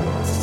Bye.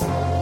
Thanks.